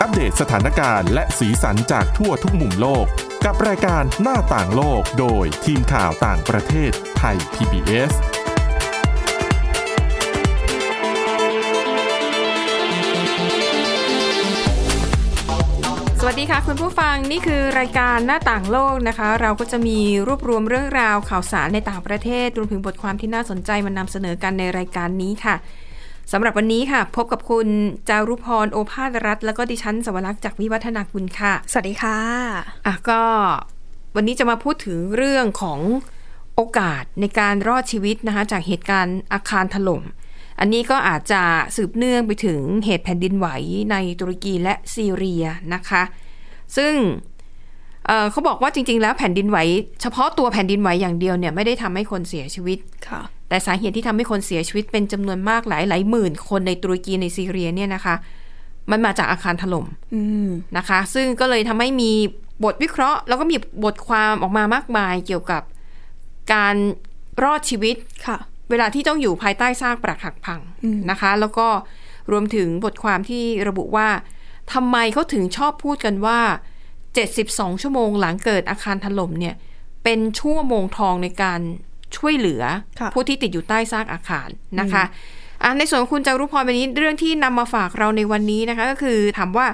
อัปเดตสถานการณ์และสีสันจากทั่วทุกมุมโลก กับรายการหน้าต่างโลกโดยทีมข่าวต่างประเทศไทย PBS สวัสดีค่ะคุณผู้ฟังนี่คือรายการหน้าต่างโลกนะคะ เราก็จะมีรวบรวมเรื่องราวข่าวสารในต่างประเทศรวมถึงบทความที่น่าสนใจมานำเสนอกันในรายการนี้ค่ะ สำหรับวันนี้ค่ะ พบกับคุณจารุพรโอภาสรัฐแล้วก็ดิฉันสวรักษ์จากวิวัฒนาคุณค่ะ สวัสดีค่ะอะก็วันนี้จะมาพูดถึงเรื่องของโอกาสในการรอดชีวิตนะคะจากเหตุการณ์อาคารถล่ม อันนี้ก็อาจจะสืบเนื่องไปถึงเหตุแผ่นดินไหวในตุรกีและซีเรียนะคะ ซึ่งเอ่อเขาบอกว่าจริง ๆ แล้วแผ่นดินไหว เฉพาะตัวแผ่นดินไหวอย่างเดียวเนี่ยไม่ได้ทำให้คนเสียชีวิตค่ะ แต่สาเหตุที่ทำให้คนเสียชีวิตเป็นจำนวนมากหลายหลายหมื่น คนในตุรกีในซีเรียเนี่ยนะคะ มันมาจากอาคารถล่มอืมนะคะ ซึ่งก็เลยทำให้มีบทวิเคราะห์ แล้วก็มีบทความออกมามากมายเกี่ยวกับการรอดชีวิตค่ะ เวลาที่ต้องอยู่ภายใต้ซากปรักหักพังอืมนะคะ แล้วก็รวมถึงบทความที่ระบุว่าทำไมเขาถึงชอบพูดกันว่า 72 ชั่วโมงหลังเกิดอาคารถล่มเนี่ย เป็นชั่วโมงทองในการ ช่วยเหลือค่ะผู้ที่ติดอยู่ใต้ซากอาคารนะคะอะในส่วนของคุณจารุพรวันนี้เรื่องที่นำมาฝากเราในวันนี้นะคะ ก็คือถามว่า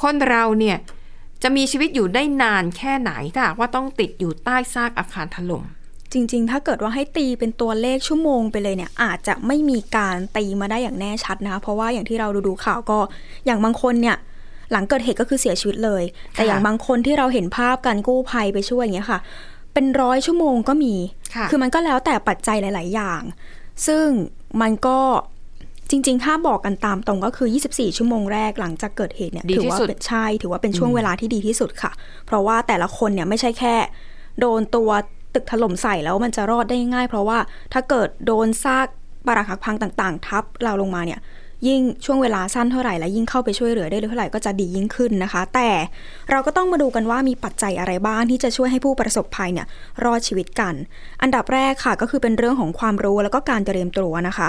คนเราเนี่ยจะมีชีวิตอยู่ได้นานแค่ไหนถ้าหากว่าต้องติดอยู่ใต้ซากอาคารถล่มจริง ๆ ถ้าเกิดว่าให้ตีเป็นตัวเลขชั่วโมงไปเลยเนี่ย อาจจะไม่มีการตีมาได้อย่างแน่ชัดนะคะ เพราะว่าอย่างที่เราดูดูๆข่าวก็ อย่างบางคนเนี่ย หลังเกิดเหตุก็คือเสียชีวิตเลย แต่อย่างบางคนที่เราเห็นภาพการกู้ภัยไปช่วยอย่างเงี้ยค่ะ เป็นร้อยชั่วโมงก็มีค่ะอมันก็แล้วแต่ปัจจัยหลาย ๆ อย่าง ซึ่งมันก็จริง ๆ ถ้าบอกกันตามตรงก็คือ 24 ชั่วโมงแรกหลังจากเกิดเหตุเนี่ยดีถืที่ว่าสุดเป็นใช่ถือว่าเป็นช่วงเวลาที่ดีที่สุดค่ะ เพราะว่าแต่ละคนเนี่ยไม่ใช่แค่ โดนตัวตึกถล่มใส่แล้วมันจะรอดได้ง่าย เพราะว่าถ้าเกิดโดนซากปรักหักพังต่าง ๆ ทับเราลงมาเนี่ย ยิ่งช่วงเวลาสั้นเท่าไหร่และยิ่งเข้าไปช่วยเหลือได้เท่าไหร่ก็จะดียิ่งขึ้นนะคะ แต่เราก็ต้องมาดูกันว่ามีปัจจัยอะไรบ้างที่จะช่วยให้ผู้ประสบภัยเนี่ยรอดชีวิตกัน อันดับแรกค่ะก็คือเป็นเรื่องของความรู้แล้วก็การเตรียมตัวนะคะ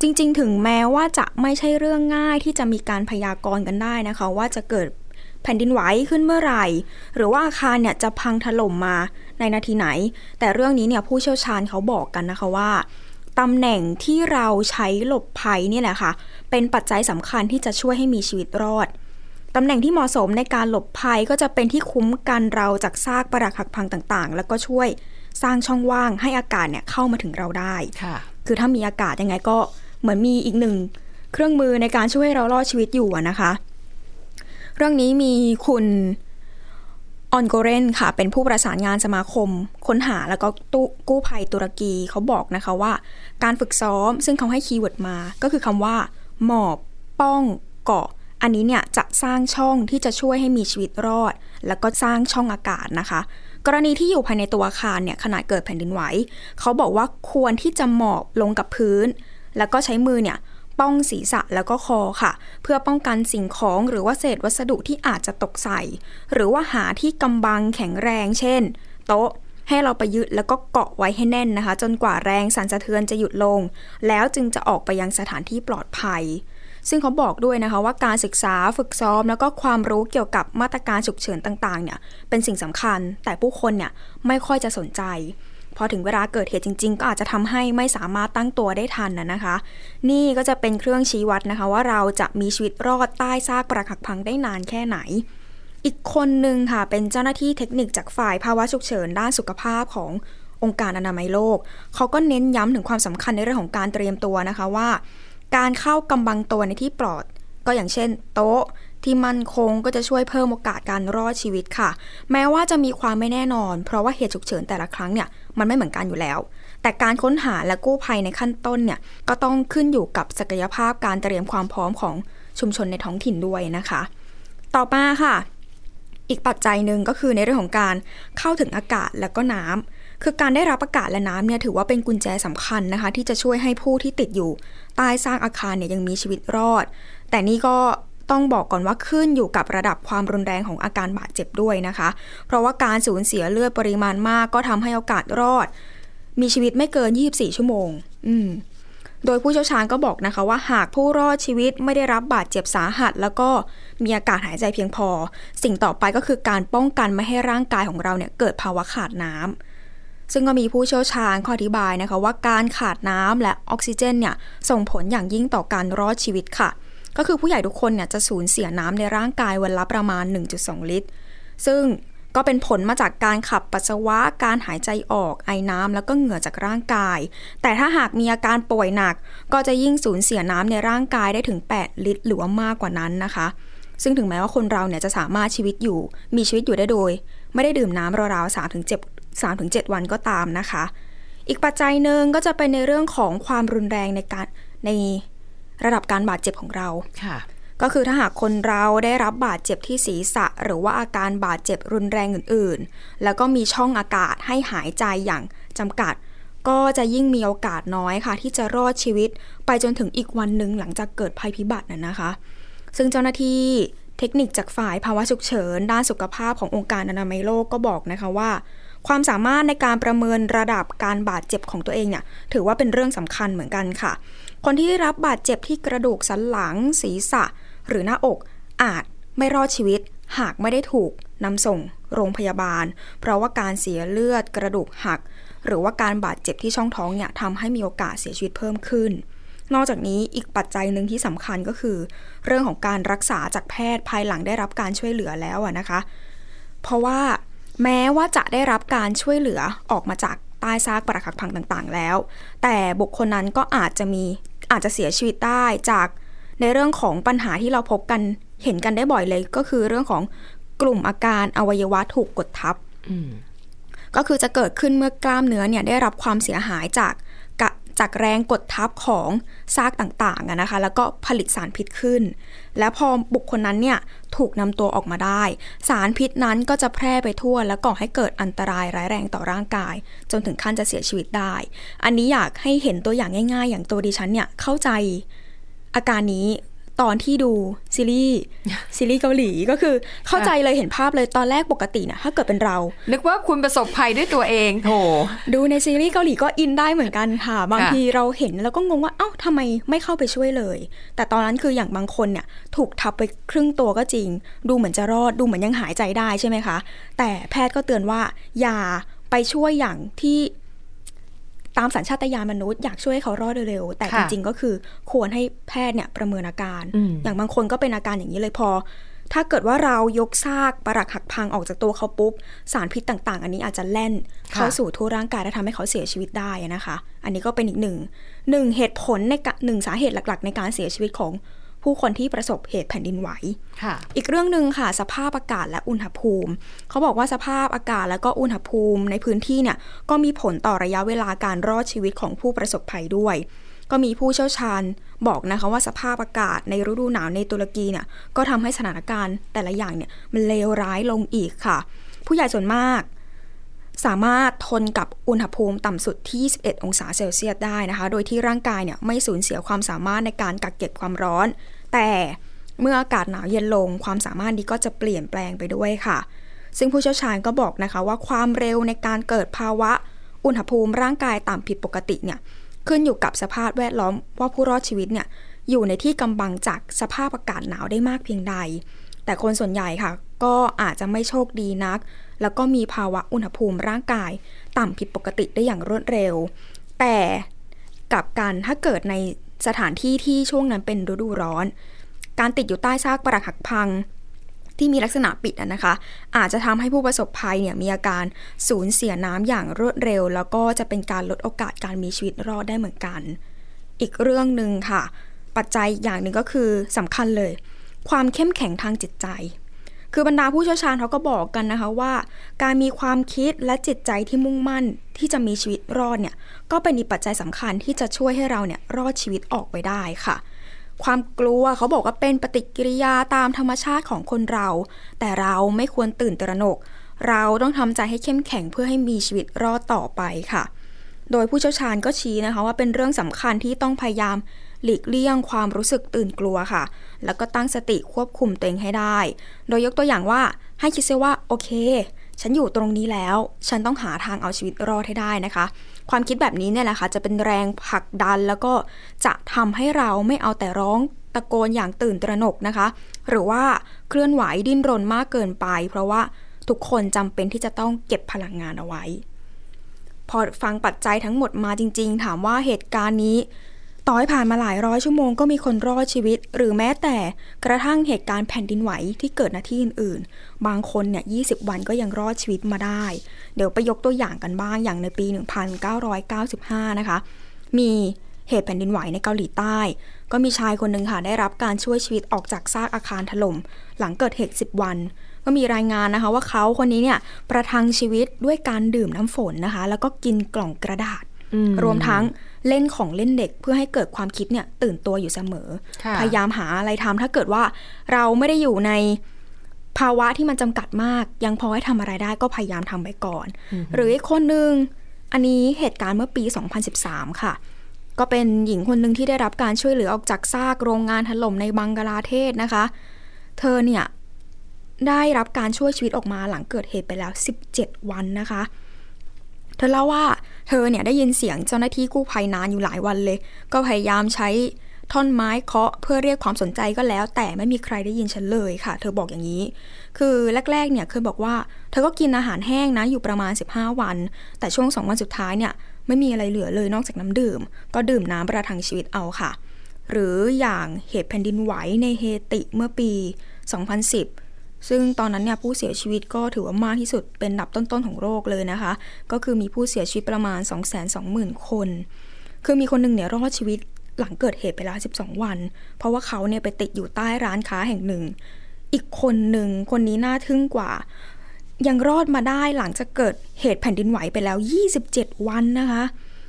จริง ๆ ถึงแม้ว่าจะไม่ใช่เรื่องง่ายที่จะมีการพยากรณ์กันได้นะคะ ว่าจะเกิดแผ่นดินไหวขึ้นเมื่อไหร่ หรือว่าอาคารเนี่ยจะพังถล่มมาในนาทีไหน แต่เรื่องนี้เนี่ยผู้เชี่ยวชาญเขาบอกกันนะคะว่า ตำแหน่งที่เราใช้หลบภัยนี่แหละค่ะ เป็นปัจจัยสำคัญที่จะช่วยให้มีชีวิตรอดตำแหน่งที่เหมาะสมในการหลบภัยก็จะเป็นที่คุ้มกันเราจากซากปรักหักพังต่างๆ แล้วก็ช่วยสร้างช่องว่างให้อากาศเนี่ยเข้ามาถึงเราได้ค่ะ คือถ้ามีอากาศยังไงก็เหมือนมีอีกหนึ่งเครื่องมือในการช่วยให้เรารอดชีวิตอยู่อะนะคะ เรื่องนี้มีคุณ ออนโกเรนค่ะ เป็นผู้ประสานงานสมาคม ค้นหาแล้วก็ตู้กู้ภัยตุรกีเขาบอกนะคะว่า การฝึกซ้อมซึ่งเขาให้ keyword มา ก็คือคำว่า หมอบ ป้อง เกาะ อันนี้เนี่ยจะสร้างช่องที่จะช่วยให้มีชีวิตรอด แล้วก็สร้างช่องอากาศนะคะ กรณีที่อยู่ภายในตัวอาคารเนี่ยขณะเกิดแผ่นดินไหวเขาบอกว่าควรที่จะหมอบลงกับพื้น แล้วก็ใช้มือเนี่ย ป้องศีรษะแล้วก็คอค่ะ เพื่อป้องกันสิ่งของหรือว่าเศษวัสดุที่อาจจะตกใส่ หรือว่าหาที่กำบังแข็งแรง เช่น โต๊ะให้เราไปยึดแล้วก็เกาะไว้ให้แน่นนะคะ จนกว่าแรงสั่นสะเทือนจะหยุดลง แล้วจึงจะออกไปยังสถานที่ปลอดภัย ซึ่งเขาบอกด้วยนะคะว่าการศึกษาฝึกซ้อม แล้วก็ความรู้เกี่ยวกับมาตรการฉุกเฉินต่างๆเนี่ยเป็นสิ่งสำคัญ แต่ผู้คนเนี่ยไม่ค่อยจะสนใจ อถึงเวลาเกิดเหตุจริง ๆ ก็อาจจะทำให้ไม่สามารถตั้งตัวได้ทันนะนะคะ นี่ก็จะเป็นเครื่องชี้วัดนะคะ ว่าเราจะมีชีวิตรอดใต้ซากปรักหักพังได้นานแค่ไหน อีกคนหนึ่งค่ะเป็นเจ้าหน้าที่เทคนิคจากฝ่ายภาวะฉุกเฉินด้านสุขภาพขององค์การอนามัยโลก เขาก็เน้นย้ำถึงความสำคัญในเรื่องของการเตรียมตัวนะคะว่า การเข้ากำบังตัวในที่ปลอด ก็อย่างเช่น โต๊ะ ที่มั่นคงก็จะช่วยเพิ่มโอกาสการรอดชีวิตค่ะ แม้ว่าจะมีความไม่แน่นอน เพราะว่าเหตุฉุกเฉินแต่ละครั้งเนี่ยมันไม่เหมือนกันอยู่แล้ว แต่การค้นหาและกู้ภัยในขั้นต้นเนี่ยก็ต้องขึ้นอยู่กับศักยภาพการเตรียมความพร้อมของชุมชนในท้องถิ่นด้วยนะคะ ต่อมาค่ะ อีกปัจจัยหนึ่งก็คือในเรื่องของการเข้าถึงอากาศและก็น้ำคือการได้รับอากาศและน้ำเนี่ยถือว่าเป็นกุญแจสำคัญนะคะ ที่จะช่วยให้ผู้ที่ติดอยู่ใต้สร้างอาคารเนี่ยยังมีชีวิตรอด แต่นี่ก็ ต้องบอกก่อนว่าขึ้นอยู่กับระดับความรุนแรงของอาการบาดเจ็บด้วยนะคะ เพราะว่าการสูญเสียเลือดปริมาณมาก ก็ทำให้โอกาสรอด มีชีวิตไม่เกิน 24 ชั่วโมง อืมโดยผู้เชี่ยวชาญก็บอกนะคะว่าหากผู้รอดชีวิตไม่ได้รับบาดเจ็บสาหัส แล้วก็มีอากาศหายใจเพียงพอ สิ่งต่อไปก็คือการป้องกันไม่ให้ร่างกายของเราเนี่ยเกิดภาวะขาดน้ำซึ่งก็มีผู้เชี่ยวชาญข้ออธิบายนะคะว่าการขาดน้ำและออกซิเจนเนี่ยส่งผลอย่างยิ่งต่อการรอดชีวิตค่ะ ก็คือผู้ใหญ่ทุกคนเนี่ยจะสูญเสียน้ำในร่างกายวันละประมาณ 1.2 ลิตร ซึ่งก็เป็นผลมาจากการขับปัสสาวะ การหายใจออก ไอน้ำแล้วก็เหงื่อจากร่างกาย แต่ถ้าหากมีอาการป่วยหนัก ก็จะยิ่งสูญเสียน้ำในร่างกายได้ถึง 8 ลิตร หรือว่ามากกว่านั้นนะคะ ซึ่งถึงแม้ว่าคนเราเนี่ยจะสามารถชีวิตอยู่ มีชีวิตอยู่ได้โดย ไม่ได้ดื่มน้ำราวๆ3ถึง7 3ถึง7วันก็ตามนะคะ อีกปัจจัยหนึ่งก็จะเป็นในเรื่องของความรุนแรงในการใน ระดับการบาดเจ็บของเราค่ะ ก็คือถ้าหากคนเราได้รับบาดเจ็บที่ศีรษะ หรือว่าอาการบาดเจ็บรุนแรงอื่นๆ แล้วก็มีช่องอากาศให้หายใจอย่างจำกัด ก็จะยิ่งมีโอกาสน้อยค่ะ ที่จะรอดชีวิตไปจนถึงอีกวันหนึ่งหลังจากเกิดภัยพิบัติน่ะนะคะ ซึ่งเจ้าหน้าที่เทคนิคจากฝ่ายภาวะฉุกเฉิน ด้านสุขภาพขององค์การอนามัยโลกก็บอกนะคะว่าความสามารถในการประเมินระดับการบาดเจ็บของตัวเองเนี่ยถือว่าเป็นเรื่องสำคัญเหมือนกันค่ะ คนที่ได้รับบาดเจ็บที่กระดูกสันหลัง ศีรษะ หรือหน้าอก อาจไม่รอดชีวิต หากไม่ได้ถูกนำส่งโรงพยาบาล เพราะว่าการเสียเลือดกระดูกหัก หรือว่าการบาดเจ็บที่ช่องท้องเนี่ยทำให้มีโอกาสเสียชีวิตเพิ่มขึ้น นอกจากนี้อีกปัจจัยหนึ่งที่สำคัญก็คือ เรื่องของการรักษาจากแพทย์ภายหลังได้รับการช่วยเหลือแล้วนะคะ เพราะว่าแม้ว่าจะได้รับการช่วยเหลือออกมาจากใต้ซากปรักหักพังต่างๆแล้ว แต่บุคคลนั้นก็อาจจะมี อาจจะเสียชีวิตได้จากในเรื่องของปัญหาที่เราพบกันเห็นกันได้บ่อยเลย ก็คือเรื่องของกลุ่มอาการอวัยวะถูกกดทับอืมก็คือจะเกิดขึ้นเมื่อกล้ามเนื้อเนี่ยได้รับความเสียหายจากกะ จากแรงกดทับของซากต่างๆนะคะ แล้วก็ผลิตสารพิษขึ้น แล้วพอบุคคลนั้นเนี่ยถูกนำตัวออกมาได้ สารพิษนั้นก็จะแพร่ไปทั่ว และก่อให้เกิดอันตรายร้ายแรงต่อร่างกาย จนถึงขั้นจะเสียชีวิตได้ อันนี้อยากให้เห็นตัวอย่างง่าย ๆ อย่างตัวดิฉันเนี่ยเข้าใจอาการนี้ ตอนที่ดูซีรีส์ซีรีส์เกาหลีก็คือเข้าใจเลยเห็นภาพเลยตอนแรกปกตินะถ้าเกิดเป็นเรา นึกว่าคุณประสบภัยด้วยตัวเองโถดูในซีรีส์เกาหลีก็อินได้เหมือนกันค่ะ บางทีเราเห็นแล้วก็งงว่าเอ้าทำไมไม่เข้าไปช่วยเลย แต่ตอนนั้นคืออย่างบางคนเนี่ยถูกทับไปครึ่งตัวก็จริง ดูเหมือนจะรอดดูเหมือนยังหายใจได้ใช่ไหมคะ แต่แพทย์ก็เตือนว่าอย่าไปช่วยอย่างที่ตามสัญชาตญาณมนุษย์อยากช่วยให้เขารอดเร็วๆแต่จค่ะริงๆก็คือควรให้แพทย์เนี่ยประเมินอาการอืมอย่างบางคนก็เป็นอาการอย่างนี้เลยพอ ถ้าเกิดว่าเรายกซากปรักหักพังออกจากตัวเขาปุ๊บ สารพิษต่างๆ อันนี้อาจจะแล่นเข้าสู่ทั่วร่างกายและทำให้เขาเสียชีวิตได้นะคะ อันนี้ก็เป็นอีกหนึ่งหนึ่งเหตุผลในกะหนึ่งสาเหตุหลัก ๆ ในการเสียชีวิตของ ผู้คนที่ประสบเหตุแผ่นดินไหวค่ะอีกเรื่องหนึ่งค่ะ สภาพอากาศและอุณหภูมิ เขาบอกว่าสภาพอากาศและก็อุณหภูมิในพื้นที่เนี่ยก็มีผลต่อระยะเวลาการรอดชีวิตของผู้ประสบภัยด้วย ก็มีผู้เชี่ยวชาญบอกนะคะว่าสภาพอากาศในฤดูหนาวในตุรกีเนี่ยก็ทำให้สถานการณ์แต่ละอย่างเนี่ยมันเลวร้ายลงอีกค่ะ ผู้ใหญ่ส่วนมาก สามารถทนกับอุณหภูมิต่ำสุดที่21องศาเซลเซียสได้นะคะ โดยที่ร่างกายเนี่ยไม่สูญเสียความสามารถในการกักเก็บความร้อน แต่เมื่ออากาศหนาวเย็นลง ความสามารถนี้ก็จะเปลี่ยนแปลงไปด้วยค่ะ ซึ่งผู้เชี่ยวชาญก็บอกนะคะว่าความเร็วในการเกิดภาวะ อุณหภูมิร่างกายต่ำผิดปกติเนี่ยขึ้นอยู่กับสภาพแวดล้อมว่าผู้รอดชีวิตเนี่ยอยู่ในที่กำบังจากสภาพอากาศหนาวได้มากเพียงใด แต่คนส่วนใหญ่ค่ะ ก็อาจจะไม่โชคดีนัก แล้วก็มีภาวะอุณหภูมิร่างกาย ต่ำผิดปกติได้อย่างรวดเร็ว แต่กลับกันถ้าเกิดในสถานที่ที่ช่วงนั้นเป็นฤดูร้อน การติดอยู่ใต้ซากปรักหักพังที่มีลักษณะปิดนะคะ อาจจะทำให้ผู้ประสบภัยเนี่ยมีอาการสูญเสียน้ำอย่างรวดเร็ว แล้วก็จะเป็นการลดโอกาสการมีชีวิตรอดได้เหมือนกัน อีกเรื่องหนึ่งค่ะ ปัจจัยอย่างหนึ่งก็คือสำคัญเลย ความเข้มแข็งทางจิตใจ คือบรรดาผู้เชี่ยวชาญเขาก็บอกกันนะคะว่า การมีความคิดและจิตใจที่มุ่งมั่นที่จะมีชีวิตรอดเนี่ยก็เป็นอีกปัจจัยสำคัญที่จะช่วยให้เราเนี่ยรอดชีวิตออกไปได้ค่ะ ความกลัวเขาบอกว่าเป็นปฏิกิริยาตามธรรมชาติของคนเรา แต่เราไม่ควรตื่นตระหนก เราต้องทำใจให้เข้มแข็งเพื่อให้มีชีวิตรอดต่อไปค่ะ โดยผู้เชี่ยวชาญก็ชี้นะคะว่าเป็นเรื่องสำคัญที่ต้องพยายาม หลีกเลี่ยงความรู้สึกตื่นกลัวค่ะ แล้วก็ตั้งสติควบคุมตัวเองให้ได้ โดยยกตัวอย่างว่าให้คิดซะว่าโอเค ฉันอยู่ตรงนี้แล้ว ฉันต้องหาทางเอาชีวิตรอดให้ได้นะคะ ความคิดแบบนี้เนี่ยแหละค่ะ จะเป็นแรงผลักดันแล้วก็จะทำให้เราไม่เอาแต่ร้องตะโกนอย่างตื่นตระหนกนะคะ หรือว่าเคลื่อนไหวดิ้นรนมากเกินไป เพราะว่าทุกคนจำเป็นที่จะต้องเก็บพลังงานเอาไว้ พอฟังปัจจัยทั้งหมดมาจริง ๆ ถามว่าเหตุการณ์นี้ ต่อให้ผ่านมาหลายร้อยชั่วโมงก็มีคนรอดชีวิต หรือแม้แต่กระทั่งเหตุการณ์แผ่นดินไหวที่เกิดณที่อื่น ๆ บางคนเนี่ย 20 วันก็ยังรอดชีวิตมาได้ เดี๋ยวไปยกตัวอย่างกันบ้างอย่างในปี 1995 นะคะ มีเหตุแผ่นดินไหวในเกาหลีใต้ ก็มีชายคนหนึ่งค่ะได้รับการช่วยชีวิตออกจากซากอาคารถล่ม หลังเกิดเหตุ 10 วัน ก็มีรายงานนะคะว่าเขาคนนี้เนี่ยประทังชีวิตด้วยการดื่มน้ำฝนนะคะ แล้วก็กินกล่องกระดาษอืมรวมทั้ง เล่นของเล่นเด็กเพื่อให้เกิดความคิดเนี่ยตื่นตัวอยู่เสมอค่ะพยายามหาอะไรทำถ้าเกิดว่าเราไม่ได้อยู่ในภาวะที่มันจำกัดมาก ยังพอให้ทำอะไรได้ก็พยายามทำไปก่อน หรืออีกคนหนึ่งอันนี้เหตุการณ์เมื่อปี 2013 ค่ะ ก็เป็นหญิงคนหนึ่งที่ได้รับการช่วยเหลือออกจากซากโรงงานถล่มในบังกลาเทศนะคะ เธอเนี่ยได้รับการช่วยชีวิตออกมาหลังเกิดเหตุไปแล้ว 17 วันนะคะ เธอเล่าว่าเธอเนี่ยได้ยินเสียงเจ้าหน้าที่กู้ภัยนานอยู่หลายวันเลย ก็พยายามใช้ท่อนไม้เคาะเพื่อเรียกความสนใจก็แล้ว แต่ไม่มีใครได้ยินฉันเลยค่ะ เธอบอกอย่างนี้ คือแรกๆเนี่ยเคยบอกว่า เธอก็กินอาหารแห้งนะอยู่ประมาณ 15 วัน แต่ช่วง 2 วันสุดท้ายเนี่ยไม่มีอะไรเหลือเลยนอกจากน้ำดื่ม ก็ดื่มน้ำประทังชีวิตเอาค่ะ หรืออย่างเหตุแผ่นดินไหวในเฮติเมื่อปี 2010 ซึ่งตอนนั้นเนี่ยผู้เสียชีวิตก็ถือว่ามากที่สุดเป็นอันดับต้นๆของโลกเลยนะคะ ก็คือมีผู้เสียชีวิตประมาณ 220,000 คน คือมีคนหนึ่งเนี่ยรอดชีวิตหลังเกิดเหตุไปแล้ว 12 วัน เพราะว่าเขาเนี่ยไปติดอยู่ใต้ร้านค้าแห่งหนึ่ง อีกคนหนึ่งคนนี้น่าทึ่งกว่า ยังรอดมาได้หลังจากเกิดเหตุแผ่นดินไหวไปแล้ว 27 วันนะคะ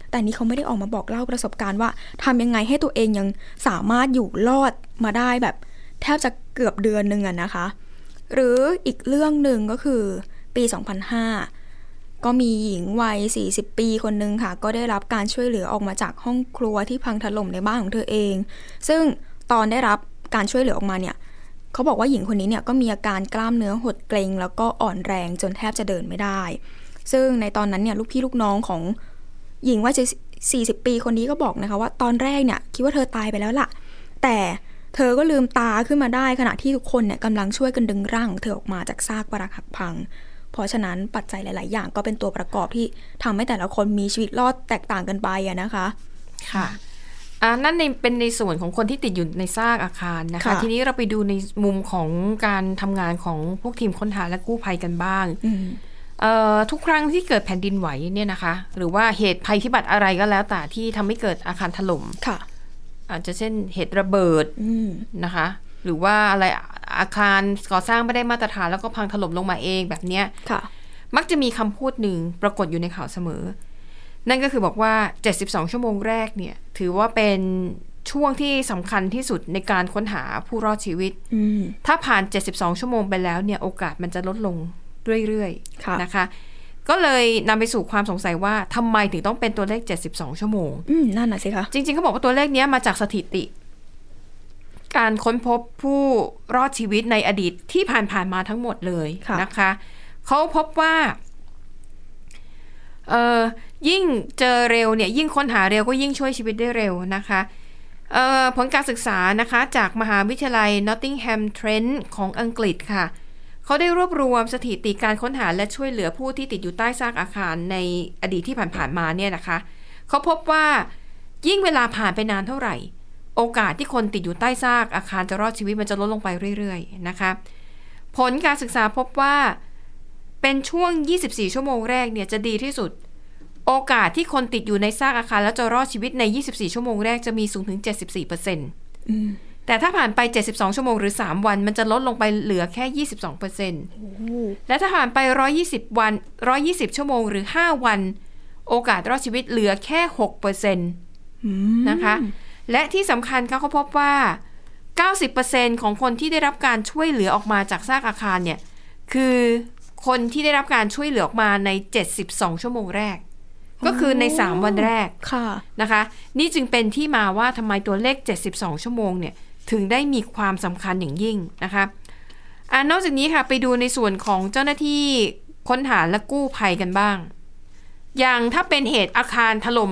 แต่นี้เขาไม่ได้ออกมาบอกเล่าประสบการณ์ว่าทำยังไงให้ตัวเองยังสามารถอยู่รอดมาได้แบบ แทบจะเกือบเดือนหนึ่งอะนะคะ หรืออีกเรื่องหนึ่งก็คือปี 2005 ก็มีหญิงวัย 40 ปีคนหนึ่งค่ะ ก็ได้รับการช่วยเหลือออกมาจากห้องครัวที่พังถล่มในบ้านของเธอเอง ซึ่งตอนได้รับการช่วยเหลือออกมาเนี่ยเขาบอกว่าหญิงคนนี้เนี่ยก็มีอาการกล้ามเนื้อหดเกร็งแล้วก็อ่อนแรงจนแทบจะเดินไม่ได้ ซึ่งในตอนนั้นเนี่ยลูกพี่ลูกน้องของหญิงวัย40 ปีคนนี้ก็บอกนะคะว่าตอนแรกเนี่ยคิดว่าเธอตายไปแล้วล่ะ แต่ เธอก็ลืมตาขึ้นมาได้ขณะที่ทุกคนเนี่ยกำลังช่วยกันดึงร่างของเธอออกมาจากซากปรักหักพัง เพราะฉะนั้นปัจจัยหลาย ๆ อย่างก็เป็นตัวประกอบที่ทำให้แต่ละคนมีชีวิตรอดแตกต่างกันไปอะนะคะ ค่ะอ่านั่นในเป็นในส่วนของคนที่ติดอยู่ในซากอาคารนะคะค่ะทีนี้เราไปดูในมุมของการทำงานของพวกทีมค้นหาและกู้ภัยกันบ้างอืมเอ่อทุกครั้งที่เกิดแผ่นดินไหวเนี่ยนะคะ หรือว่าเหตุภัยพิบัติอะไรก็แล้วแต่ที่ทำให้เกิดอาคารถล่มค่ะ อาจจะเช่นเหตุระเบิดอืมนะคะ หรือว่าอะไรอาคารก่อสร้างไม่ได้มาตรฐานแล้วก็พังถล่มลงมาเองแบบเนี้ยค่ะมักจะมีคำพูดหนึ่งปรากฏอยู่ในข่าวเสมอ นั่นก็คือบอกว่า 72 ชั่วโมงแรกเนี่ย ถือว่าเป็นช่วงที่สำคัญที่สุดในการค้นหาผู้รอดชีวิตอืมถ้าผ่าน 72 ชั่วโมงไปแล้วเนี่ย โอกาสมันจะลดลงเรื่อยค่ะๆนะคะ ก็เลยนำไปสู่ความสงสัยว่าทำไมถึงต้องเป็นตัวเลข 72 ชั่วโมง อืมนั่นน่ะสิคะจริงๆเขาบอกว่าตัวเลขเนี้ยมาจากสถิติ การค้นพบผู้รอดชีวิตในอดีตที่ผ่านๆมาทั้งหมดเลยค่ะนะคะเขาพบว่าเอ่อยิ่งเจอเร็วเนี่ย ยิ่งค้นหาเร็วก็ยิ่งช่วยชีวิตได้เร็วนะคะเอ่อผลการศึกษานะคะ จากมหาวิทยาลัย Nottingham Trent ของอังกฤษค่ะ เขาได้รวบรวมสถิติการค้นหาและช่วยเหลือผู้ที่ติดอยู่ใต้ซากอาคารในอดีตที่ผ่านๆมาเนี่ยนะคะ เขาพบว่ายิ่งเวลาผ่านไปนานเท่าไหร่ โอกาสที่คนติดอยู่ใต้ซากอาคารจะรอดชีวิตมันจะลดลงไปเรื่อยๆนะคะ ผลการศึกษาพบว่าเป็นช่วง 24 ชั่วโมงแรกเนี่ยจะดีที่สุด โอกาสที่คนติดอยู่ในซากอาคารแล้วจะรอดชีวิตใน 24 ชั่วโมงแรกจะมีสูงถึง 74%อืม แต่ถ้าผ่านไป 72 ชั่วโมงหรือ 3 วัน มันจะลดลงไปเหลือแค่ 22%และถ้าผ่านไป 120 วัน 120 ชั่วโมงหรือ 5 วัน โอกาสรอดชีวิตเหลือแค่6%อืมนะคะ และที่สำคัญค่ะเขาพบว่า 90%ของคนที่ได้รับการช่วยเหลือออกมาจากซากอาคารเนี่ย คือคนที่ได้รับการช่วยเหลือออกมาใน 72 ชั่วโมงแรก ก็คือใน 3 วันแรกค่ะนะคะ นี่จึงเป็นที่มาว่าทำไมตัวเลข 72 ชั่วโมงเนี่ย ถึงได้มีความสำคัญอย่างยิ่งนะคะอ่านอกจากนี้ค่ะไปดูในส่วนของเจ้าหน้าที่ค้นหาและกู้ภัยกันบ้าง อย่างถ้าเป็นเหตุอาคารถล่ม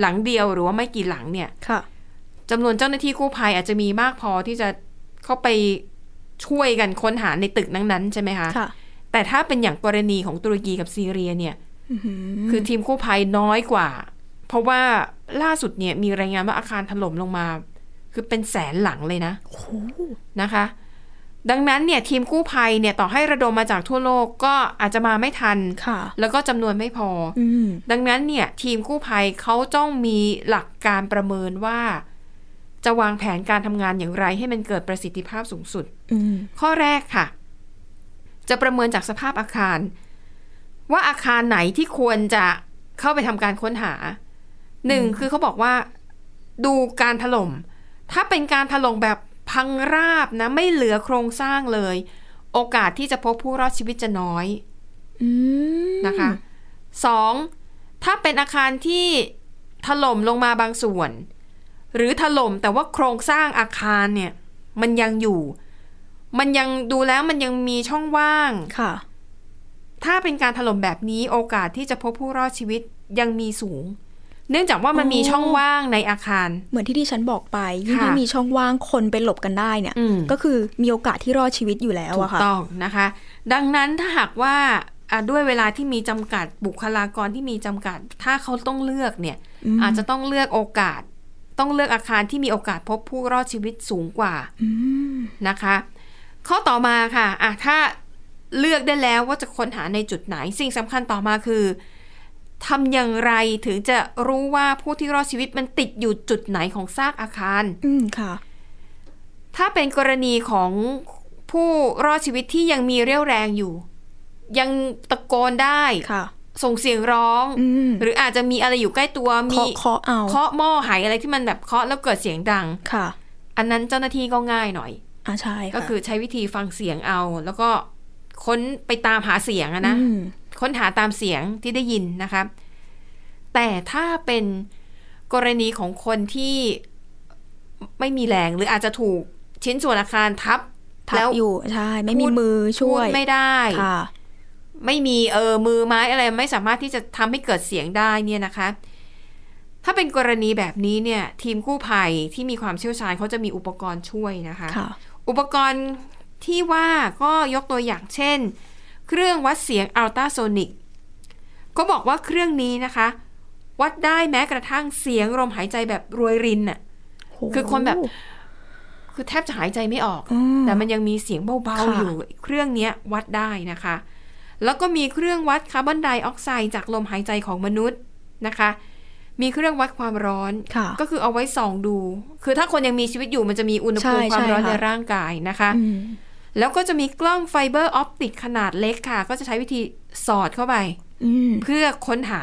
หลังเดียวหรือว่าไม่กี่หลังเนี่ยค่ะจำนวนเจ้าหน้าที่กู้ภัยอาจจะมีมากพอที่จะเข้าไปช่วยกันค้นหาในตึกนั้นๆใช่ไหมคะค่ะ แต่ถ้าเป็นอย่างกรณีของตุรกีกับซีเรียเนี่ยอื้อหือคือทีมกู้ภัยน้อยกว่า เพราะว่าล่าสุดเนี่ยมีรายงานว่าอาคารถล่มลงมา คือเป็นแสนหลังเลยนะโอ้โหนะคะ ดังนั้นเนี่ยทีมกู้ภัยเนี่ยต่อให้ระดมมาจากทั่วโลกก็อาจจะมาไม่ทันค่ะแล้วก็จำนวนไม่พอออืมดังนั้นเนี่ยทีมกู้ภัยเขาต้องมีหลักการประเมินว่า จะวางแผนการทำงานอย่างไรให้มันเกิดประสิทธิภาพสูงสุดอืมข้อแรกค่ะ จะประเมินจากสภาพอาคาร ว่าอาคารไหนที่ควรจะเข้าไปทำการค้นหาหนึ่งคือเขาบอกว่าดูการถล่ม ถ้าเป็นการถล่มแบบพังราบนะ ไม่เหลือโครงสร้างเลย โอกาสที่จะพบผู้รอดชีวิตจะน้อยอืมนะคะสองถ้าเป็นอาคารที่ถล่มลงมาบางส่วน หรือถล่มแต่ว่าโครงสร้างอาคารเนี่ย มันยังอยู่ มันยังดูแล้วมันยังมีช่องว่างค่ะ ถ้าเป็นการถล่มแบบนี้โอกาสที่จะพบผู้รอดชีวิตยังมีสูง เนื่องจากว่ามันอ๋อมีช่องว่างในอาคาร เหมือนที่ดิฉันบอกไปยิ่งค่ะถ้ามีช่องว่างคนไปหลบกันได้เนี่ยอืมก็คือมีโอกาสที่รอดชีวิตอยู่แล้วถูอะกค่ะต้องนะคะ ดังนั้นถ้าหากว่าอะด้วยเวลาที่มีจำกัดบุคลากรที่มีจำกัด ถ้าเขาต้องเลือกเนี่ยอืมอาจจะต้องเลือกโอกาส ต้องเลือกอาคารที่มีโอกาสพบผู้รอดชีวิตสูงกว่าอืมนะคะ ข้อต่อมาค่ะอะถ้าเลือกได้แล้วว่าจะค้นหาในจุดไหน สิ่งสำคัญต่อมาคือ ทำอย่างไรถึงจะรู้ว่าผู้ที่รอดชีวิตมันติดอยู่จุดไหนของซากอาคาร อืมค่ะ ถ้าเป็นกรณีของผู้รอดชีวิตที่ยังมีเรี่ยวแรงอยู่ ยังตะโกนได้ค่ะ ส่งเสียงร้องอืมหรืออาจจะมีอะไรอยู่ใกล้ตัวมีเคาะเคาะเอาเคาะหม้อหายอะไรที่มันแบบเคาะแล้วเกิดเสียงดังค่ะ อันนั้นเจ้าหน้าที่ก็ง่ายหน่อยอ่าใช่ค่ะก็คือใช้วิธีฟังเสียงเอา แล้วก็ค้นไปตามหาเสียงอะนะอืม ค้นหาตามเสียงที่ได้ยินนะคะแต่ถ้าเป็นกรณีของคนที่ไม่มีแรงหรืออาจจะถูกชิ้นส่วนอาคารทับทับแล้วอยู่ใช่ไม่มีพูดมือช่วยพูดไม่ได้ค่ะไม่มีเออมือไม้อะไรไม่สามารถที่จะทำให้เกิดเสียงได้เนี่ยนะคะ ถ้าเป็นกรณีแบบนี้เนี่ย ทีมกู้ภัยที่มีความเชี่ยวชาญเขาจะมีอุปกรณ์ช่วยนะคะค่ะอุปกรณ์ที่ว่าก็ยกตัวอย่างเช่น เครื่องวัดเสียงอัลตราโซนิกก็บอกว่าเครื่องนี้นะคะ วัดได้แม้กระทั่งเสียงลมหายใจแบบรวยรินน่ะคือคนแบบ คือแทบจะหายใจไม่ออกอืมแต่มันยังมีเสียงเบาค่ะๆอยู่เครื่องเนี้ยวัดได้นะคะ แล้วก็มีเครื่องวัดคาร์บอนไดออกไซด์จากลมหายใจของมนุษย์นะคะ มีเครื่องวัดความร้อนค่ะก็คือเอาไว้ส่องดู คือถ้าคนยังมีชีวิตอยู่มันจะมีอุณหภูมิใช่ความร้อนใช่ในค่ะร่างกายนะคะอืม แล้วก็จะมีกล้องไฟเบอร์ออปติกขนาดเล็กค่ะ ก็จะใช้วิธีสอดเข้าไปอืมเพื่อค้นหา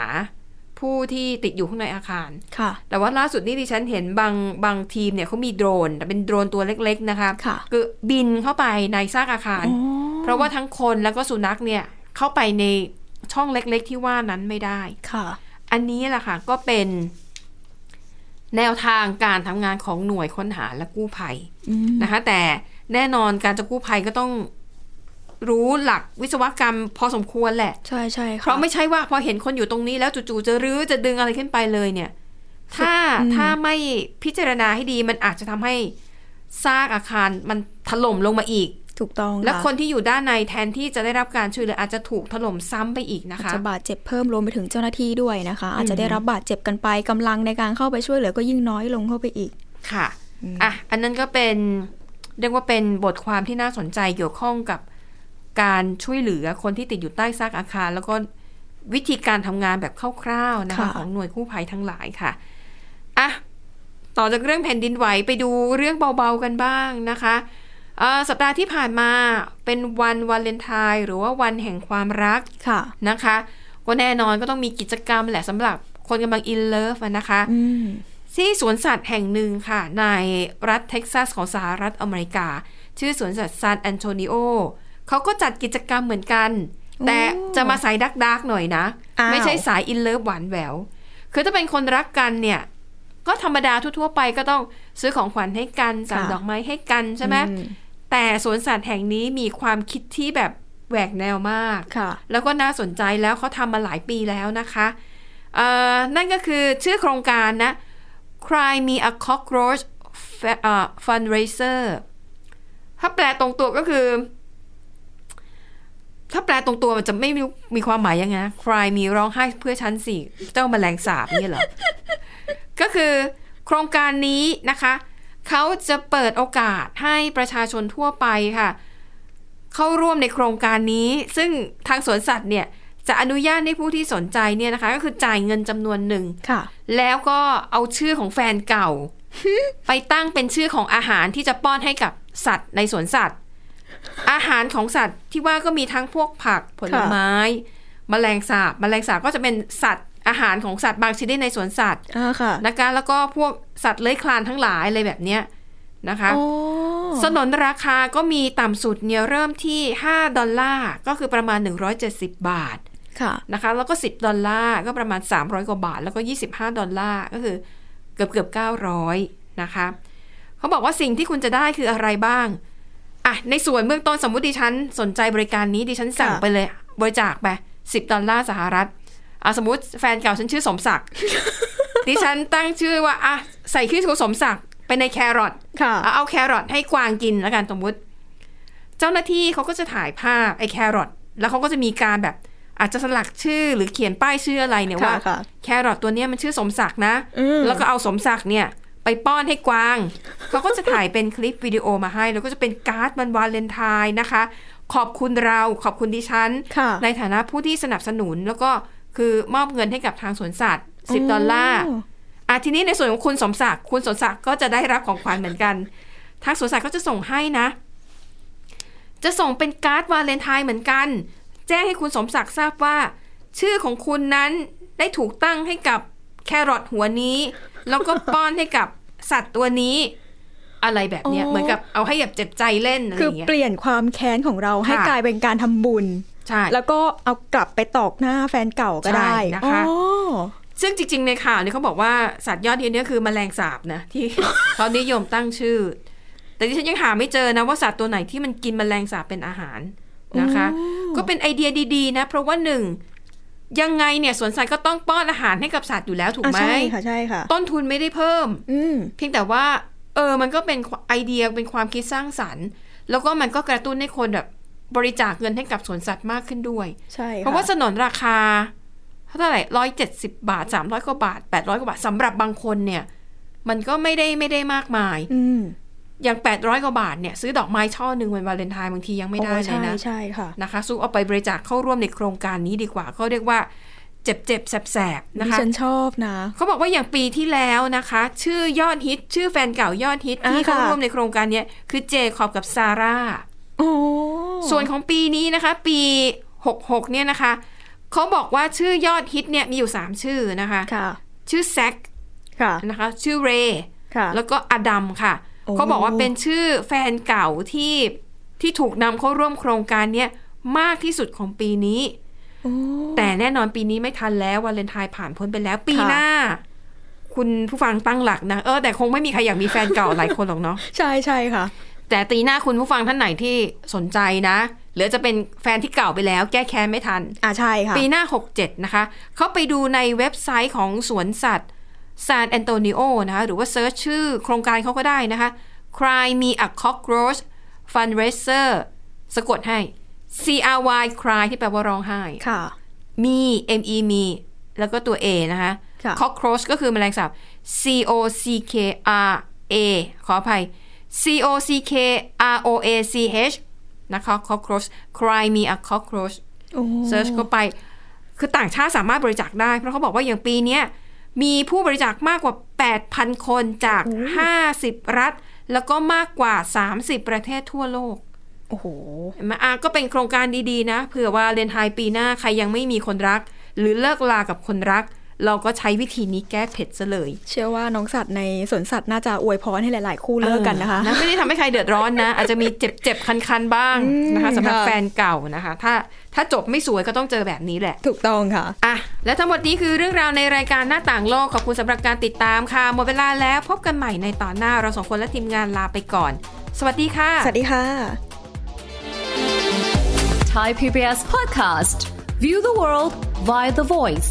ผู้ที่ติดอยู่ข้างในอาคาร ค่ะ แต่ว่าล่าสุดนี่ดิฉันเห็นบางบางทีมเนี่ยเขามีโดรน แต่เป็นโดรนตัวเล็กๆนะคะค่ะคือบินเข้าไปในซากอาคารอ๋อเพราะว่าทั้งคนแล้วก็สุนัขเนี่ยเข้าไปในช่องเล็กๆที่ว่านั้นไม่ได้ ค่ะ อันนี้แหละค่ะก็เป็นแนวทางการทำงานของหน่วยค้นหาและกู้ภัยอืมนะคะ แต่ แน่นอนการจะกู้ภัยก็ต้องรู้หลักวิศวกรรมพอสมควรแหละ ใช่ใช่ค่ะเพราะไม่ใช่ว่าพอเห็นคนอยู่ตรงนี้แล้วจู่ๆจะรื้อจะดึงอะไรขึ้นไปเลยเนี่ย ถ้าอืมถ้าไม่พิจารณาให้ดีมันอาจจะทำให้ซากอาคารมันถล่มลงมาอีก ถูกต้องและค่ะคนที่อยู่ด้านในแทนที่จะได้รับการช่วยเหลืออาจจะถูกถล่มซ้ำไปอีกนะอาจคะจะบาดเจ็บเพิ่มรวมไปถึงเจ้าหน้าที่ด้วยนะคะ อาจอืจะมได้รับบาดเจ็บกันไปกำลังในการเข้าไปช่วยเหลือก็ยิ่งน้อยลงเข้าไปอีกค่ะอะอันนั้นก็เป็น เรียกว่าเป็นบทความที่น่าสนใจเกี่ยวข้องกับการช่วยเหลือคนที่ติดอยู่ใต้ซากอาคาร แล้วก็วิธีการทำงานแบบคร่าวๆนะคะค่ะของหน่วยกู้ภัยทั้งหลายค่ะอะต่อจากเรื่องแผ่นดินไหวไปดูเรื่องเบาๆกันบ้างนะคะเอ่อสัปดาห์ที่ผ่านมาเป็นวันวาเลนไทน์หรือว่าวันแห่งความรักค่ะนะคะ ก็แน่นอนก็ต้องมีกิจกรรมแหละสำหรับคนกำลัง in love นะคะอืม ที่สวนสัตว์แห่งหนึ่งค่ะ ในรัฐเท็กซัสของสหรัฐอเมริกา ชื่อสวนสัตว์ซานแอนโทนิโอเขาก็จัดกิจกรรมเหมือนกัน แต่จะมาสายดาร์กดาร์กๆหน่อยนะอ้าวไม่ใช่สาย in love หวานแหวว คือถ้าเป็นคนรักกันเนี่ย ก็ธรรมดาทั่วๆไปก็ต้องซื้อของขวัญให้กันสั่งดอกไม้ให้กันใช่ไหมอืแต่สวนสัตว์แห่งนี้มีความคิดที่แบบแหวกแนวมากค่ะแล้วก็น่าสนใจแล้วเขาทำมาหลายปีแล้วนะคะเอ่อนั่นก็คือชื่อโครงการนะ Cry Me a Cockroach fundraiser ถ้าแปลตรงตัวก็คือ ถ้าแปลตรงตัวมันจะไม่มีความหมายยังไงนะ Cry Me ร้องไห้เพื่อฉันสิเจ้าแมลงสาบนี่เหรอ ก็คือโครงการนี้นะคะ เขาจะเปิดโอกาสให้ประชาชนทั่วไปค่ะ เข้าร่วมในโครงการนี้ ซึ่งทางสวนสัตว์เนี่ย จะอนุญาตให้ผู้ที่สนใจเนี่ยนะคะ ก็คือจ่ายเงินจำนวนหนึ่งค่ะ แล้วก็เอาชื่อของแฟนเก่า ไปตั้งเป็นชื่อของอาหารที่จะป้อนให้กับสัตว์ในสวนสัตว์ อาหารของสัตว์ที่ว่าก็มีทั้งพวกผักผลไม้แมลงสาบแมลงสาบก็จะเป็นสัตว์อาหารของสัตว์บางชนิดในสวนสัตว์อ่าค่ะนะคะแล้วก็พวกสัตว์เลื้อยคลานทั้งหลายอะไรแบบเนี้ยนะคะโอ้สนนราคาก็มีต่ำสุดเนี่ยเริ่มที่ 5 ดอลลาร์ ก็คือประมาณ 170 บาทค่ะ นะคะ แล้วก็ 10 ดอลลาร์ก็ประมาณ 300 กว่าบาท แล้วก็ 25 ดอลลาร์ก็คือเกือบเกือบ900 นะคะเขาบอกว่าสิ่งที่คุณจะได้คืออะไรบ้างอะในส่วนเบื้องต้นสมมุติดิฉันสนใจบริการนี้ดิฉันสั่งค่ะไปเลย บริจาคไป10ดอลลาร์สหรัฐอะสมมติแฟนเก่าฉันชื่อสมศักดิ์ดิฉันตั้งชื่อว่าอะใส่ชื่อสมศักดิ์ไปในแครอทค่ะเอาเอาแครอทให้กวางกินแล้วกันสมมติ เจ้าหน้าที่เขาก็จะถ่ายภาพไอ้แครอทแล้วเขาก็จะมีการแบบ อาจจะสลักชื่อหรือเขียนป้ายชื่ออะไรเนี่ยค่ะว่าค่ะแครอทตัวเนี้ยมันชื่อสมศักดิ์นะอืมแล้วก็เอาสมศักดิ์เนี่ยไปป้อนให้กวาง เขาก็จะถ่ายเป็นคลิปวิดีโอมาให้ แล้วก็จะเป็นการ์ดวันวาเลนไทน์นะคะ ขอบคุณเราขอบคุณดิฉันค่ะในฐานะผู้ที่สนับสนุนแล้วก็คือมอบเงินให้กับทางสวนสัตว์10ดอลลาร์อะทีนี้ในส่วนของคุณสมศักดิ์คุณสมศักดิ์ก็จะได้รับของขวัญเหมือนกัน ทางสวนสัตว์ก็จะส่งให้นะ จะส่งเป็นการ์ดวาเลนไทน์เหมือนกัน แจ้งให้คุณสมศักดิ์ทราบว่า ชื่อของคุณนั้นได้ถูกตั้งให้กับแครอทหัวนี้ แล้วก็ป้อนให้กับสัตว์ตัวนี้ อะไรแบบเนี้ยอ๋อเหมือนกับเอาให้แบบเจ็บใจเล่นอะไรคืออย่างเงี้ย เปลี่ยนความแค้นของเราให้ค่ะ กลายเป็นการทำบุญ ใช่ แล้วก็เอากลับไปตอกหน้าแฟนเก่าก็ได้ใช่นะคะ อ๋อซึ่งจริง ๆ ในข่าวเนี่ยเขาบอกว่าสัตว์ยอดฮิตเนี่ยคือแมลงสาบนะ ที่ เขานิยมตั้งชื่อ แต่ที่ฉันยังหาไม่เจอนะว่าสัตว์ตัวไหนที่มันกินแมลงสาบเป็นอาหารนะคะ ก็เป็นไอเดียดีๆ นะ เพราะว่าหนึ่งยังไงเนี่ยสวนสัตว์ก็ต้องป้อนอาหารให้กับสัตว์อยู่แล้วถูกอะไหมใช่ค่ะใช่ค่ะ ต้นทุนไม่ได้เพิ่ม อืมเพียงแต่ว่าเออมันก็เป็นไอเดียเป็นความคิดสร้างสรรค์ แล้วก็มันก็กระตุ้นให้คนแบบบริจาคเงินให้กับสวนสัตว์มากขึ้นด้วยใช่ค่ะเพราะว่าสนนราคาเท่าไหร่ร้อยเจ็ดสิบาทสามร้อยกว่าบาทแปดร้อยกว่าบาทสำหรับบางคนเนี่ย มันก็ไม่ได้ไม่ได้มากมาย อืมอย่างแปดร้อยกว่าบาทเนี่ยซื้อดอกไม้ช่อหนึ่งวันวาเลนไทน์บางทียังไม่ได้โอ้เลยใช่นะใช่ค่ะนะคะสู้เอาไปบริจาคเข้าร่วมในโครงการนี้ดีกว่าเขาเรียกว่าเจ็บเจ็บแสบแสบๆนะดิคะฉันชอบนะเขาบอกว่าอย่างปีที่แล้วนะคะ ชื่อยอดฮิต ชื่อแฟนเก่ายอดฮิตอ่าที่เข้าค่ะร่วมในโครงการเนี้ยคือเจคอบกับซาร่าโอ้ส่วนของปีนี้นะคะ ปี66เนี่ยนะคะเขาบอกว่าชื่อยอดฮิตเนี่ยมีอยู่3ชื่อนะคะค่ะชื่อแซคค่ะนะคะ ชื่อเรย์ค่ะแล้วก็อดัมค่ะโอ้ เขาบอกว่าเป็นชื่อแฟนเก่าที่ที่ถูกนำเข้าร่วมโครงการเนี้ยมากที่สุดของปีนี้โอ้แต่แน่นอนปีนี้ไม่ทันแล้ววาเลนไทน์ผ่านพ้นไปแล้วปีค่ะหน้า คุณผู้ฟังตั้งหลักนะ เออแต่คงไม่มีใครอยากมีแฟนเก่าหลายคนหรอกเนาะใช่ใช่ค่ะ แต่ปีหน้าคุณผู้ฟังท่านไหนที่สนใจนะหรือจะเป็นแฟนที่เก่าไปแล้ว แก้แค้นไม่ทันอ่าใช่ค่ะ ปีหน้า 67 นะคะ เขาไปดูในเว็บไซต์ของสวนสัตว์ ซานแอนโตนิโอนะคะหรือว่า search ชื่อโครงการเขาก็ได้นะคะ Cry Me a Cockroach Fundraiser สะกดให้ C R Y Cry ที่แปลว่าร้องไห้ค่ะมี M E มีแล้วก็ตัว A นะคะค่ะ cockroach ก็คือแมลงสาบ C O C K R A ขออภัย C O C K R O A C H นะคะ cockroach cry me a cockroach โอ้เซิร์ชก็ไป คือต่างชาติสามารถบริจาคได้ เพราะเขาบอกว่าอย่างปีเนี้ย มีผู้บริจาคมากกว่า 8,000 คนจาก 50 รัฐ แล้วก็มากกว่า 30 ประเทศทั่วโลก โอ้โหเห็นไหมอะก็เป็นโครงการดีๆนะ เผื่อว่าเลนไทน์ปีหน้าใครยังไม่มีคนรัก หรือเลิกลากับคนรัก เราก็ใช้วิธีนี้แก้เผ็ดซะเลย เชื่อว่าน้องสัตว์ในสวนสัตว์น่าจะอวยพรให้หลาย ๆ คู่เลิกกันนะคะเออไม่ได้ทำให้ใครเดือดร้อนนะ อาจจะมีเจ็บ ๆ คัน ๆ บ้างนะคะอืมสำหรับค่ะแฟนเก่านะคะ ถ้าถ้าจบไม่สวยก็ต้องเจอแบบนี้แหละ ถูกต้องค่ะอะและทั้งหมดนี้คือเรื่องราวในรายการหน้าต่างโลกขอบคุณสำหรับการติดตามค่ะหมดเวลาแล้วพบกันใหม่ในตอนหน้าเราสองคนและทีมงานลาไปก่อน สวัสดีค่ะ สวัสดีค่ะ Thai PBS podcast. View the world via the voice.